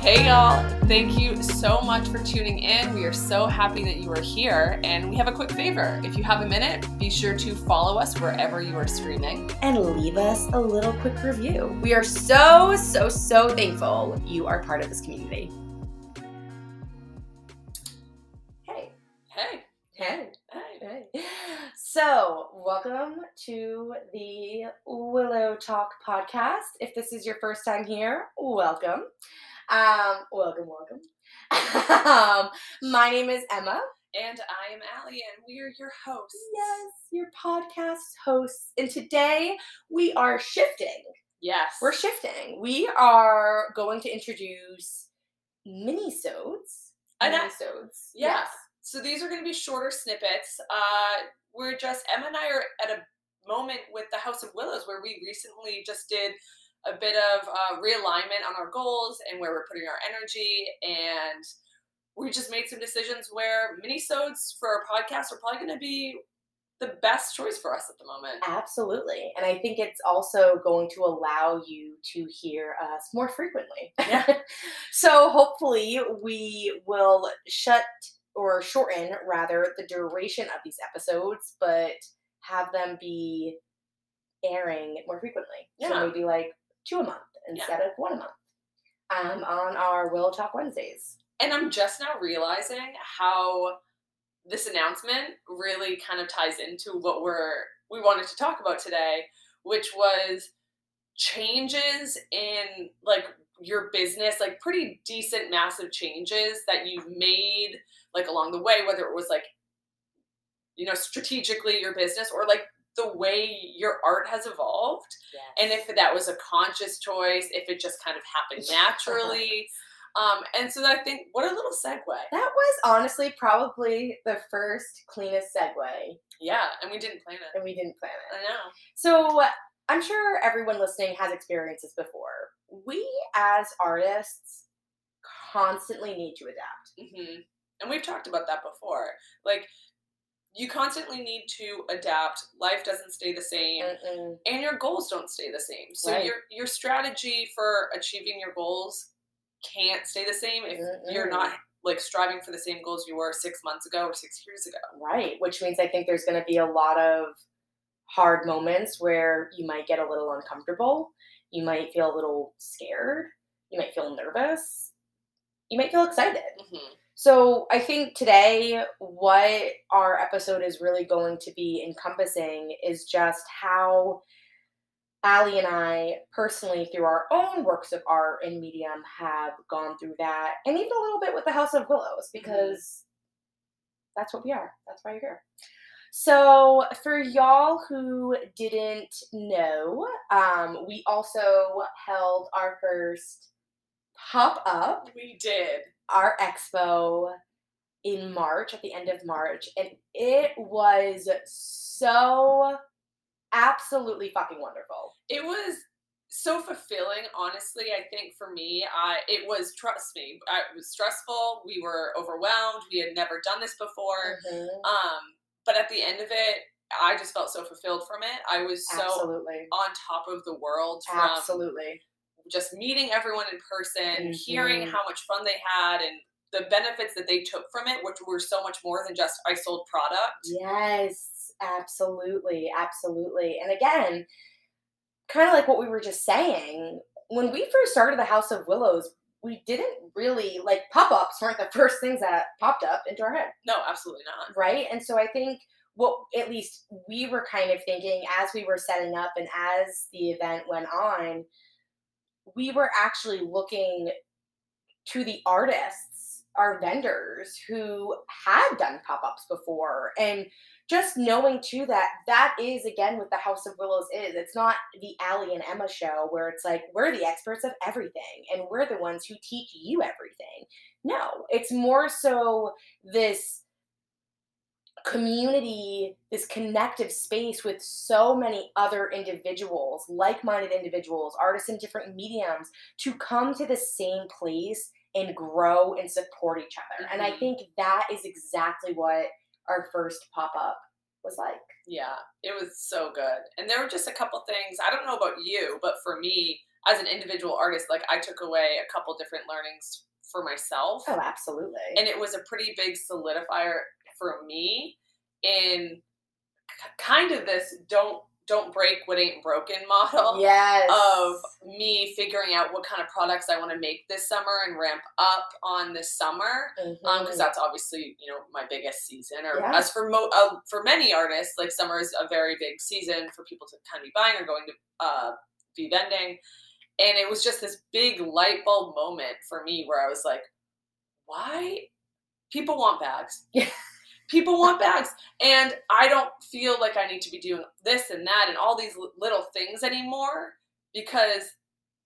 Hey, y'all. Thank you so much for tuning in. We are so happy that you are here. And we have a quick favor. If you have a minute, be sure to follow us wherever you are streaming. and leave us a little quick review. We are so, so, so thankful you are part of this community. So, welcome to the Willow Talk podcast. If this is your first time here, welcome. Um, welcome, welcome. um, my name is Emma. And I am Allie, and we are your hosts. Yes, your podcast hosts. And today we are shifting. Yes. We're shifting. We are going to introduce mini-sodes. And I- Mini-sodes. So these are going to be shorter snippets. Uh, we're just Emma and I are at a moment with the House of Willows where we recently just did a bit of uh, realignment on our goals and where we're putting our energy, and we just made some decisions where mini-sodes for our podcast are probably going to be the best choice for us at the moment. Absolutely. And I think it's also going to allow you to hear us more frequently. Yeah. so hopefully we will shut or shorten rather the duration of these episodes, but have them be airing more frequently. Yeah. So maybe like two a month instead of one a month. Um, on our Will Talk Wednesdays. And I'm just now realizing how this announcement really kind of ties into what we're we wanted to talk about today, which was changes in like your business, like pretty decent massive changes that you've made like along the way, whether it was like you know strategically your business or like the way your art has evolved and if that was a conscious choice, if it just kind of happened naturally. Um, and so I think what a little segue. That was honestly probably the first cleanest segue, Yeah, and we didn't plan it. and we didn't plan it. I know. So I'm sure everyone listening has experienced this before. We as artists constantly need to adapt. hmm And we've talked about that before. Like, you constantly need to adapt. Life doesn't stay the same, Mm-mm. and your goals don't stay the same. So Right. your your strategy for achieving your goals can't stay the same if you're not like striving for the same goals you were six months ago or six years ago. Right, which means I think there's going to be a lot of hard moments where you might get a little uncomfortable. You might feel a little scared. You might feel nervous. You might feel excited. hmm So I think today, what our episode is really going to be encompassing is just how Allie and I personally, through our own works of art and medium, have gone through that, and even a little bit with the House of Willows, because that's what we are. That's why you're here. So, for y'all who didn't know, um, we also held our first pop up We did. our expo in March, at the end of March, and it was so absolutely fucking wonderful. it was so fulfilling honestly i think for me i it was trust me I, it was stressful we were overwhelmed we had never done this before um but at the end of it i just felt so fulfilled from it i was so Absolutely. on top of the world from Absolutely. just meeting everyone in person hearing Mhm. how much fun they had and the benefits that they took from it which were so much more than just i sold product Yes, absolutely. Absolutely. And again, kind of like what we were just saying, when we first started the House of Willows, we didn't really like pop ups weren't the first things that popped up into our head. no absolutely not right? And so I think what at least we were kind of thinking as we were setting up and as the event went on, we were actually looking to the artists, our vendors who had done pop-ups before and just knowing too that that is again what the House of Willows is. It's not the Allie and Emma show where it's like we're the experts of everything and we're the ones who teach you everything. No, it's more so this community, this connective space with so many other individuals, like minded individuals, artists in different mediums, to come to the same place and grow and support each other. And I Mhm. think that is exactly what our first pop up was like. Yeah, it was so good. And there were just a couple things. I don't know about you, but for me, as an individual artist, like I took away a couple different learnings for myself. Oh, absolutely. And it was a pretty big solidifier for me in kind of this don't don't break what ain't broken model yes. of me figuring out what kind of products I want to make this summer and ramp up on this summer because um, Mhm. that's obviously you know my biggest season or Yeah. as for mo- uh, for many artists like summer is a very big season for people to kind of be buying or going to uh, be vending and it was just this big light bulb moment for me where I was like why people want bags Yeah. People want bags. And i don't feel like i need to be doing this and that and all these little things anymore because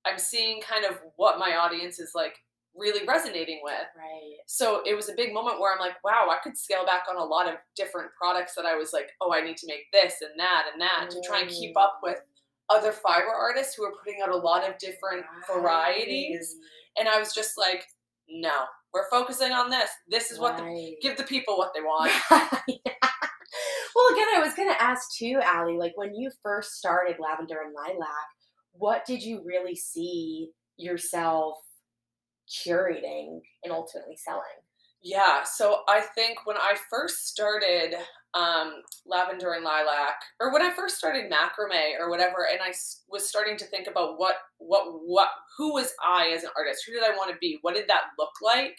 i'm seeing kind of what my audience is like really resonating with. Right. so it was a big moment where i'm like wow i could scale back on a lot of different products that i was like oh i need to make this and that and that to try and keep up with mm. other fiber artists who are putting out a lot of different varieties. And i was just like no we're focusing on this. This is what the give the people what they want. Well, again, I was going to ask too, Allie, like when you first started Lavender and Lilac, what did you really see yourself curating and ultimately selling? Yeah, so I think when I first started um, lavender and lilac, or when I first started macrame or whatever, and I was starting to think about what, what, what, who was I as an artist? Who did I want to be? What did that look like?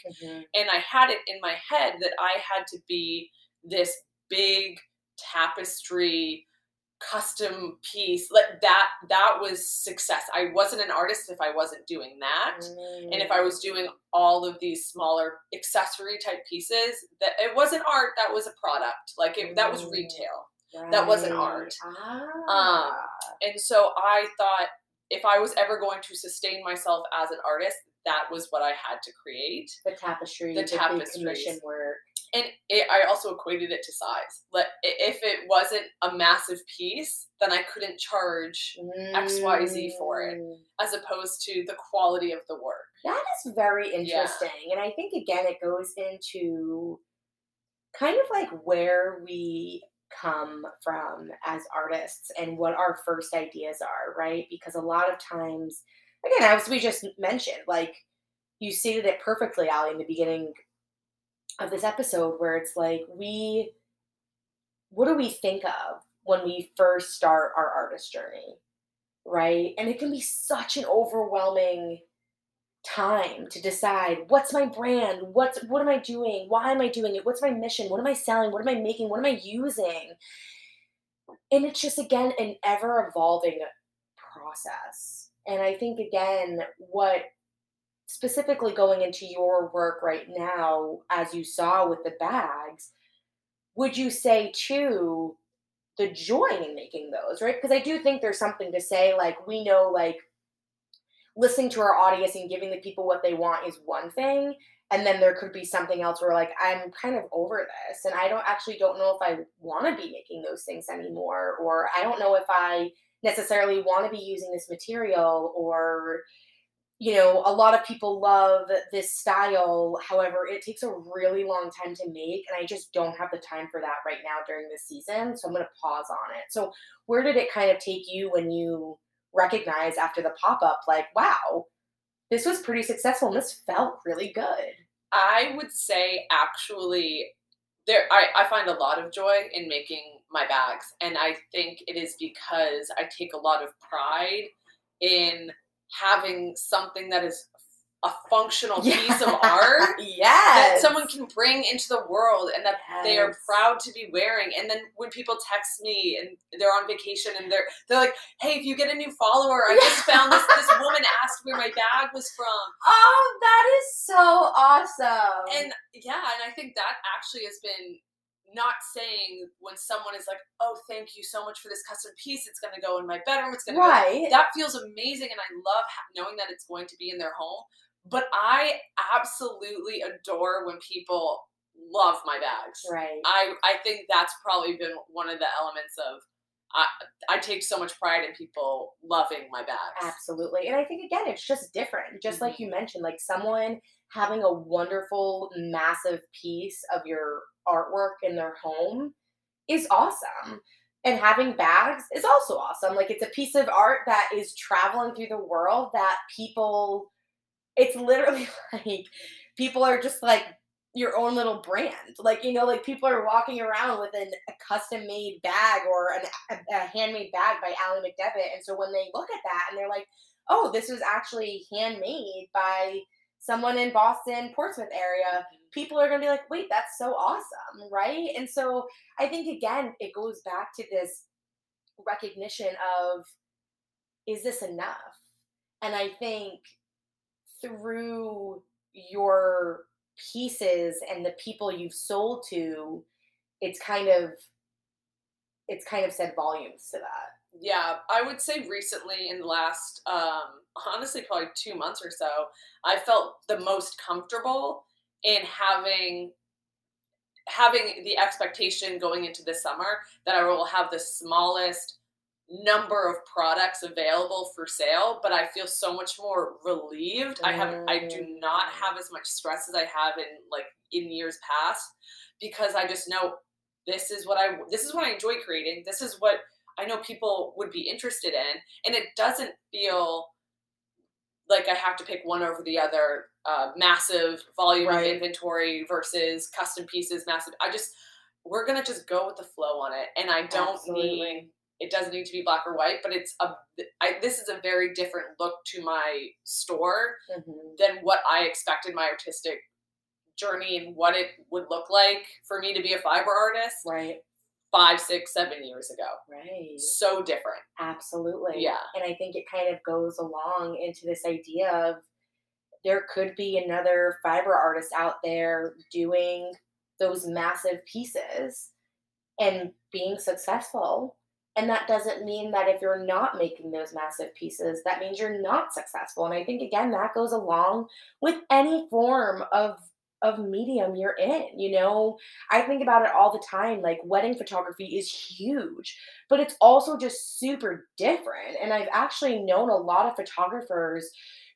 And I had it in my head that I had to be this big tapestry custom piece like that that was success i wasn't an artist if i wasn't doing that and if I was doing all of these smaller accessory type pieces, that it wasn't art, that was a product. Like it, that was Mm. retail. that wasn't art. Ah. And so I thought if I was ever going to sustain myself as an artist, that was what I had to create. the tapestry, the the, big work. And it, I also equated it to size. Like if it wasn't a massive piece, then I couldn't charge XYZ for it. Mm. as opposed to the quality of the work. That is very Yeah. interesting. And I think, again, it goes into kind of like where we come from as artists and what our first ideas are, right? Because a lot of times, again, as we just mentioned, like you stated it perfectly, Allie, in the beginning of this episode, where it's like, we, what do we think of when we first start our artist journey? Right? And it can be such an overwhelming time to decide what's my brand? What's what am i doing? Why am i doing it? What's my mission? What am i selling? What am i making? What am i using? And it's just again an ever evolving process and i think again what specifically going into your work right now as you saw with the bags would you say too the joy in making those right? Because i do think there's something to say like we know like listening to our audience and giving the people what they want is one thing and then there could be something else where like i'm kind of over this and i don't actually don't know if i want to be making those things anymore or i don't know if i necessarily want to be using this material or you know a lot of people love this style. However it takes a really long time to make and i just don't have the time for that right now during this season so i'm going to pause on it. So where did it kind of take you when you recognize after the pop-up like wow this was pretty successful and this felt really good I would say actually there I, I find a lot of joy in making my bags and I think it is because I take a lot of pride in having something that is a functional piece of art that someone can bring into the world and that they are proud to be wearing and then when people text me and they're on vacation and they're they're like hey if you get a new follower i just found this this woman asked where my bag was from. Oh that is so awesome. And yeah and i think that actually has been not saying when someone is like oh thank you so much for this custom piece. It's going to go in my bedroom. It's going to go that feels amazing and i love ha- knowing that it's going to be in their home but i absolutely adore when people love my bags. Right. I i think that's probably been one of the elements of i i take so much pride in people loving my bags. Absolutely. And I think again, it's just different. Just like mm-hmm. you mentioned, like someone having a wonderful, massive piece of your artwork in their mm-hmm. home is awesome. And having bags is also awesome. Like it's a piece of art that is traveling through the world that people, it's literally like people are just like your own little brand. Like, you know, like people are walking around with an, a custom made bag or an, a, a handmade bag by Allie McDevitt. And so when they look at that and they're like, oh, this was actually handmade by someone in Boston, Portsmouth area, people are going to be like, wait, that's so awesome, right? And so I think, again, it goes back to this recognition of, is this enough? And I think through your pieces and the people you've sold to, it's kind of it's kind of said volumes to that. Yeah, I would say recently in the last um honestly probably 2 months or so, I felt the most comfortable in having having the expectation going into the summer that I will have the smallest number of products available for sale, but I feel so much more relieved. I have I do not Mm. have as much stress as I have in like in years past because I just know this is what I this is what I enjoy creating. This is what I know people would be interested in and it doesn't feel like I have to pick one over the other. Uh, massive volume Right. of inventory versus custom pieces, massive. I just we're gonna just go with the flow on it, and I don't Absolutely. need it doesn't need to be black or white, but it's a I, this is a very different look to my store Mhm. than what I expected my artistic journey and what it would look like for me to be a fiber artist Right, five, six, seven years ago. right. So different. Absolutely. Yeah. And I think it kind of goes along into this idea of there could be another fiber artist out there doing those massive pieces and being successful. And that doesn't mean that if you're not making those massive pieces, that means you're not successful. And I think again that goes along with any form of of medium you're in. You know, I think about it all the time. Like wedding photography is huge but it's also just super different. And I've actually known a lot of photographers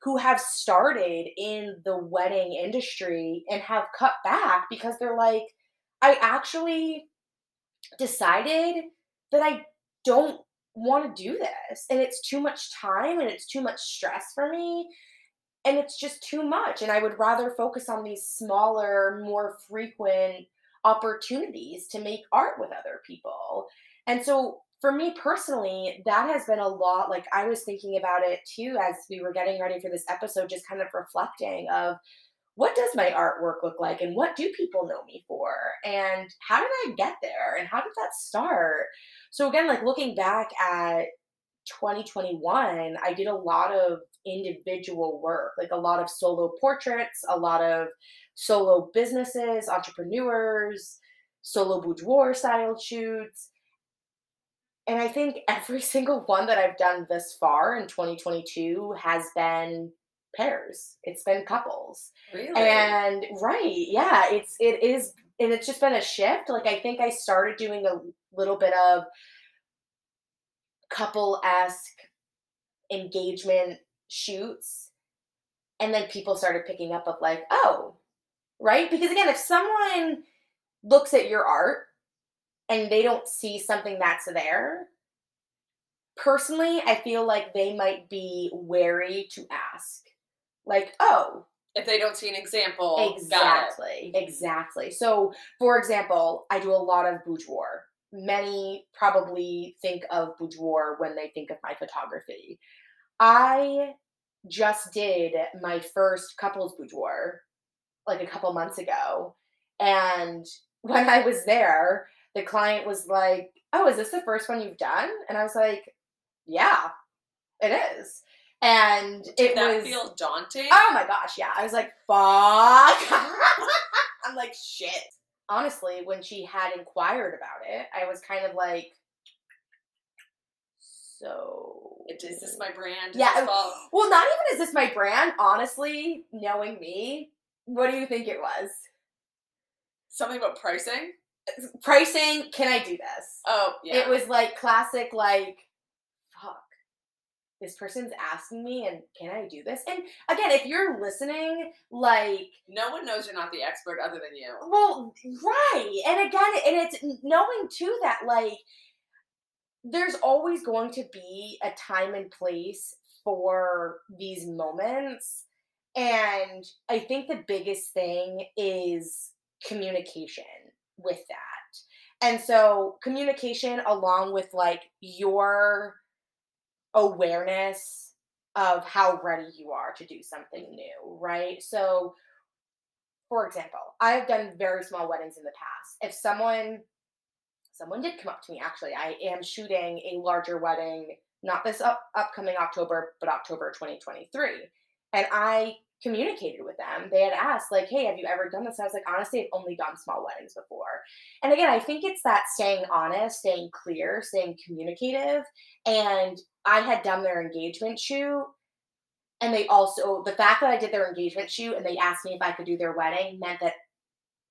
who have started in the wedding industry and have cut back because they're like, I actually decided that I don't want to do this. And it's too much time and it's too much stress for me. And it's just too much. And I would rather focus on these smaller, more frequent opportunities to make art with other people. And so for me personally, that has been a lot like I was thinking about it too as we were getting ready for this episode, just kind of reflecting of what does my artwork look like and what do people know me for and how did I get there and how did that start? So again, like looking back at 2021, I did a lot of individual work, like a lot of solo portraits, a lot of solo businesses, entrepreneurs, solo boudoir style shoots. And I think every single one that I've done this far in 2022 has been pairs. It's been couples. Really? And right, yeah, it's it is and it's just been a shift. Like I think I started doing a little bit of couple-esque engagement shoots and then people started picking up of like, "Oh, right? Because again, if someone looks at your art and they don't see something that's there, personally, I feel like they might be wary to ask. Like, oh, if they don't see an example, exactly, exactly. So, for example, I do a lot of boudoir. Many probably think of boudoir when they think of my photography. I just did my first couples boudoir like a couple months ago. And when I was there, the client was like, Oh, is this the first one you've done? And I was like, Yeah, it is. And it Did that was feel daunting? Oh my gosh, yeah. I was like, fuck. I'm like, shit. Honestly, when she had inquired about it, I was kind of like, so. Is this my brand? Is Yeah, Well, not even is this my brand. Honestly, knowing me, what do you think it was? something about pricing. Pricing, can I do this? Oh, yeah. It was like classic, like, fuck. this person's asking me and can I do this? And again, if you're listening, like no one knows you're not the expert other than you. Well, right. And again, and it's knowing too that like there's always going to be a time and place for these moments. And I think the biggest thing is communication with that. And so communication along with like your awareness of how ready you are to do something new, right? So, for example, I've done very small weddings in the past. If someone someone did come up to me actually, I am shooting a larger wedding not this up, upcoming October, but October 2023. And I communicated with them. They had asked, like, hey, have you ever done this? I was like, honestly, I've only done small weddings before. And again, I think it's that staying honest, staying clear, staying communicative. And I had done their engagement shoot. And they also, the fact that I did their engagement shoot and they asked me if I could do their wedding meant that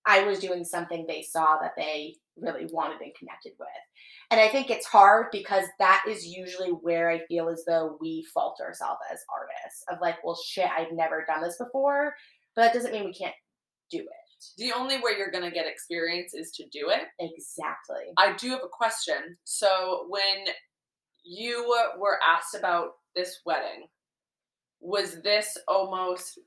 I was doing something they saw that they really wanted and connected with. And I think it's hard because that is usually where I feel as though we fault ourselves as artists of like, well, shit, I've never done this before. But that doesn't mean we can't do it. The only way you're going to get experience is to do it. Exactly. I do have a question. So when you were asked about this wedding, was this almost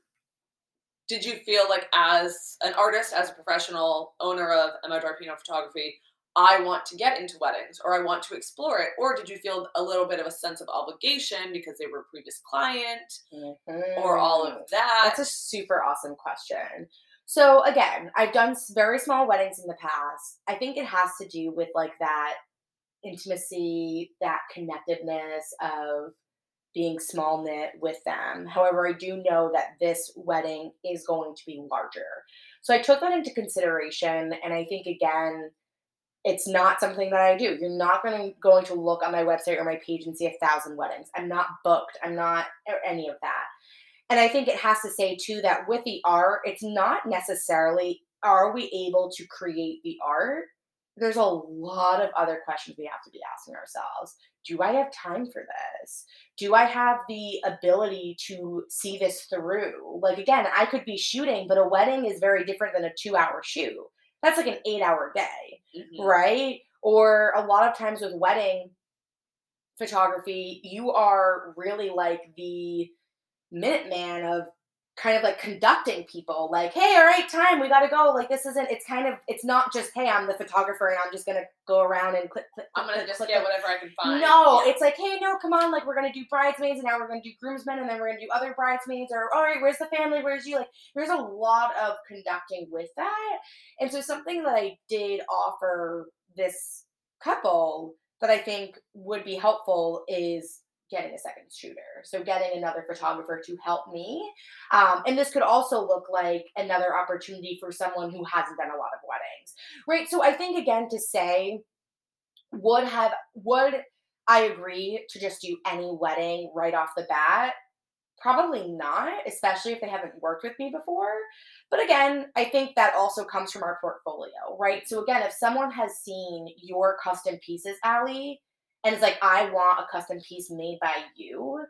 did you feel like as an artist, as a professional owner of Emma Darpino Photography, I want to get into weddings or I want to explore it? Or did you feel a little bit of a sense of obligation because they were a previous client mm-hmm. or all of that? That's a super awesome question. So, again, I've done very small weddings in the past. I think it has to do with like that intimacy, that connectedness of being small knit with them. However, I do know that this wedding is going to be larger. So I took that into consideration. And I think, again, it's not something that I do. You're not going to going to look on my website or my page and see a thousand weddings. I'm not booked. I'm not any of that. And I think it has to say too that with the art, it's not necessarily are we able to create the art? There's a lot of other questions we have to be asking ourselves. Do I have time for this? Do I have the ability to see this through? Like again, I could be shooting, but a wedding is very different than a 2-hour shoot that's like an eight hour day, mm-hmm. right? Or a lot of times with wedding photography, you are really like the Minuteman of kind of like conducting people like hey all right time we gotta go. Like this isn't it's kind of it's not just hey i'm the photographer and i'm just gonna go around and click click, i'm gonna click, just click, get whatever i can find. No yeah. it's like hey no come on like we're gonna do bridesmaids and now we're gonna do groomsmen and then we're gonna do other bridesmaids or all right where's the family? Where's you? Like there's a lot of conducting with that. And so something that i did offer this couple that i think would be helpful is getting a second shooter. So getting another photographer to help me. Um, and this could also look like another opportunity for someone who hasn't done a lot of weddings, right? So I think again to say, would have would I agree to just do any wedding right off the bat? Probably not, especially if they haven't worked with me before. But again, I think that also comes from our portfolio, right? So again, if someone has seen your custom pieces, Allie, and it's like I want a custom piece made by you.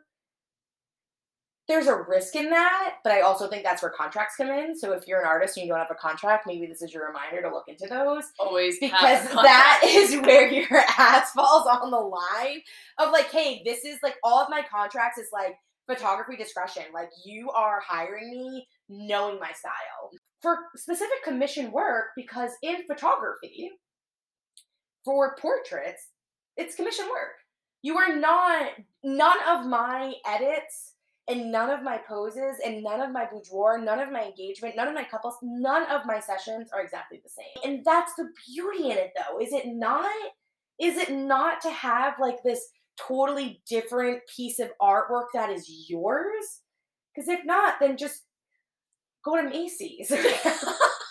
There's a risk in that, but I also think that's where contracts come in. So if you're an artist and you don't have a contract, maybe this is your reminder to look into those. Always because that is where your ass falls on the line of like, hey, this is like all of my contracts is like photography discretion. Like you are hiring me knowing my style for specific commission work because in photography for portraits it's commission work. You are not none of my edits and none of my poses and none of my boudoir, none of my engagement, none of my couples, none of my sessions are exactly the same. And that's the beauty in it though. Is it not? Is it not to have like this totally different piece of artwork that is yours? Because if not, then just go to Macy's.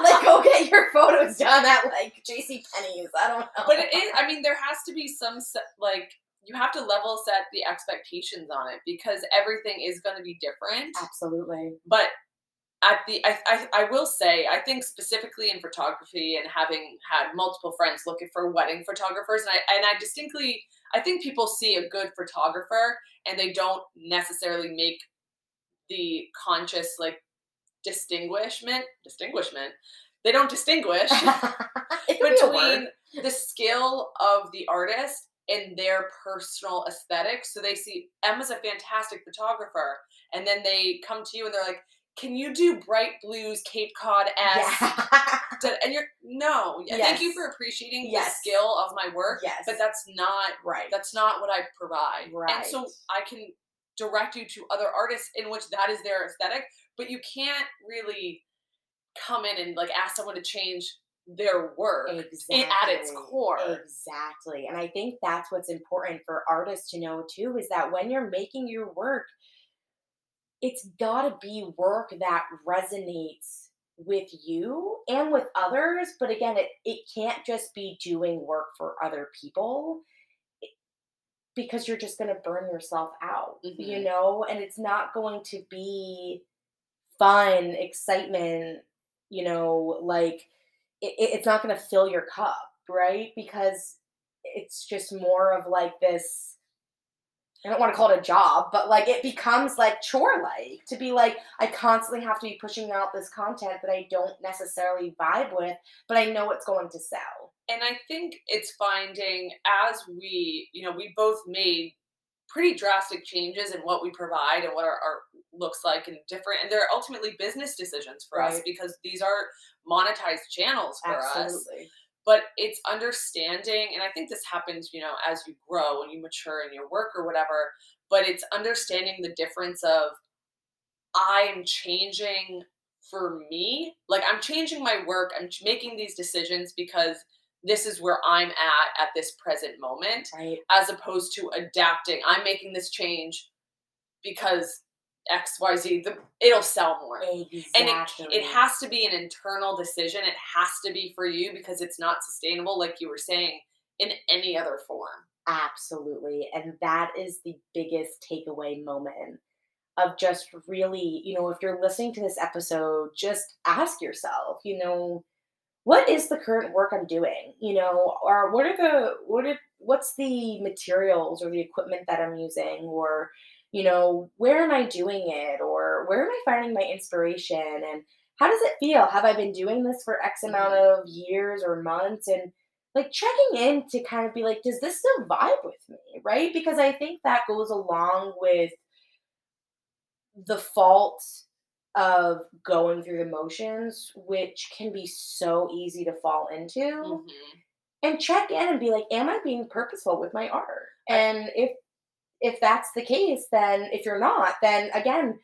like go get your photos done at like J.C. Penney's. I don't know. But it is. I mean, there has to be some like you have to level set the expectations on it because everything is going to be different. Absolutely. But at the I, I I will say I think specifically in photography and having had multiple friends looking for wedding photographers and I and I distinctly I think people see a good photographer and they don't necessarily make the conscious like distinguishment distinguishment they don't distinguish between the skill of the artist and their personal aesthetic so they see Emma's a fantastic photographer and then they come to you and they're like can you do bright blues Cape Cod s Yeah. and you're no Yes. thank you for appreciating Yes. the skill of my work yes. but that's not right. that's not what I provide. And so I can direct you to other artists in which that is their aesthetic, but you can't really come in and like ask someone to change their work exactly. at its core. Exactly. And I think that's what's important for artists to know too is that when you're making your work, it's got to be work that resonates with you and with others. But again, it, it can't just be doing work for other people because you're just going to burn yourself out, you Mhm. know? And it's not going to be fun, excitement, you know, like it- it's not going to fill your cup, right? Because it's just more of like this. I don't want to call it a job, but like it becomes like chore like to be like, I constantly have to be pushing out this content that I don't necessarily vibe with, but I know it's going to sell. And I think it's finding as we, you know, we both made pretty drastic changes in what we provide and what our art looks like and different and they're ultimately business decisions for us because these are monetized channels for us. But it's understanding and i think this happens you know as you grow and you mature in your work or whatever but it's understanding the difference of i'm changing for me. Like i'm changing my work i'm making these decisions because this is where i'm at at this present moment Right. as opposed to adapting i'm making this change because xyz the, it'll sell more Exactly. and it, it has to be an internal decision it has to be for you because it's not sustainable like you were saying in any other form Absolutely. And that is the biggest takeaway moment of just really, you know, if you're listening to this episode, just ask yourself, you know, what is the current work I'm doing? You know, or what are the what are what's the materials or the equipment that I'm using or you know, where am I doing it or where am I finding my inspiration and how does it feel? Have I been doing this for X amount mm-hmm. of years or months and like checking in to kind of be like, does this still vibe with me? Right? Because I think that goes along with the fault of going through the motions, which can be so easy to fall into. Mhm. And check in and be like, am I being purposeful with my art? And if if that's the case, then if you're not, then again,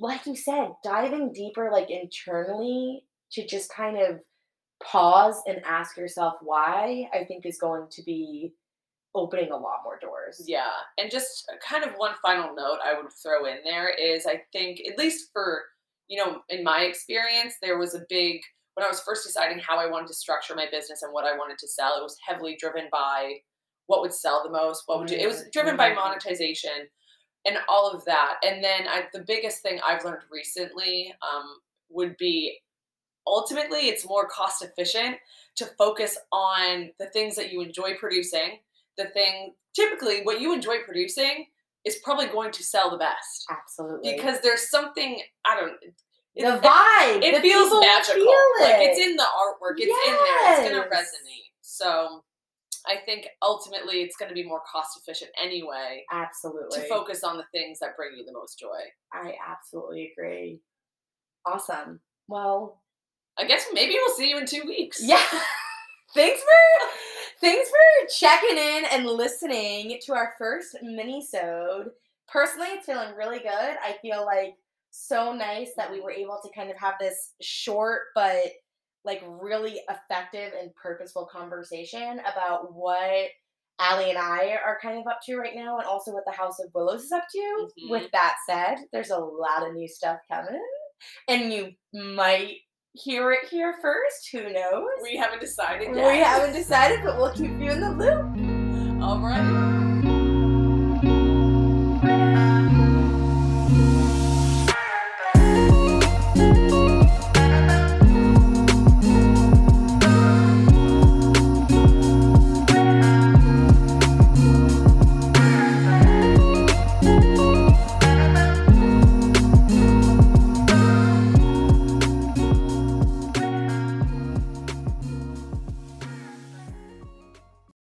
like you said, diving deeper like internally to just kind of pause and ask yourself why, I think is going to be opening a lot more doors. yeah and just kind of one final note i would throw in there is i think at least for you know in my experience there was a big when i was first deciding how i wanted to structure my business and what i wanted to sell it was heavily driven by what would sell the most what would do it was driven by Mhm. monetization and all of that and then I, the biggest thing i've learned recently um, would be ultimately it's more cost efficient to focus on the things that you enjoy producing the thing typically what you enjoy producing is probably going to sell the best Absolutely. because there's something i don't the it- vibe. it the feels magical Feel like it's in the artwork it's in there it's going to resonate so i think ultimately it's going to be more cost efficient anyway Absolutely. to focus on the things that bring you the most joy I absolutely agree. Awesome. Well, i guess maybe we'll see you in two weeks yeah. thanks for thanks for checking in and listening to our first mini-sode. Personally, it's feeling really good. I feel like so nice that we were able to kind of have this short but like really effective and purposeful conversation about what Allie and I are kind of up to right now and also what the House of Willows is up to. Mhm. With that said, there's a lot of new stuff coming and you might hear it here first. Who knows? we haven't decided yet. We haven't decided, but we'll keep you in the loop. all right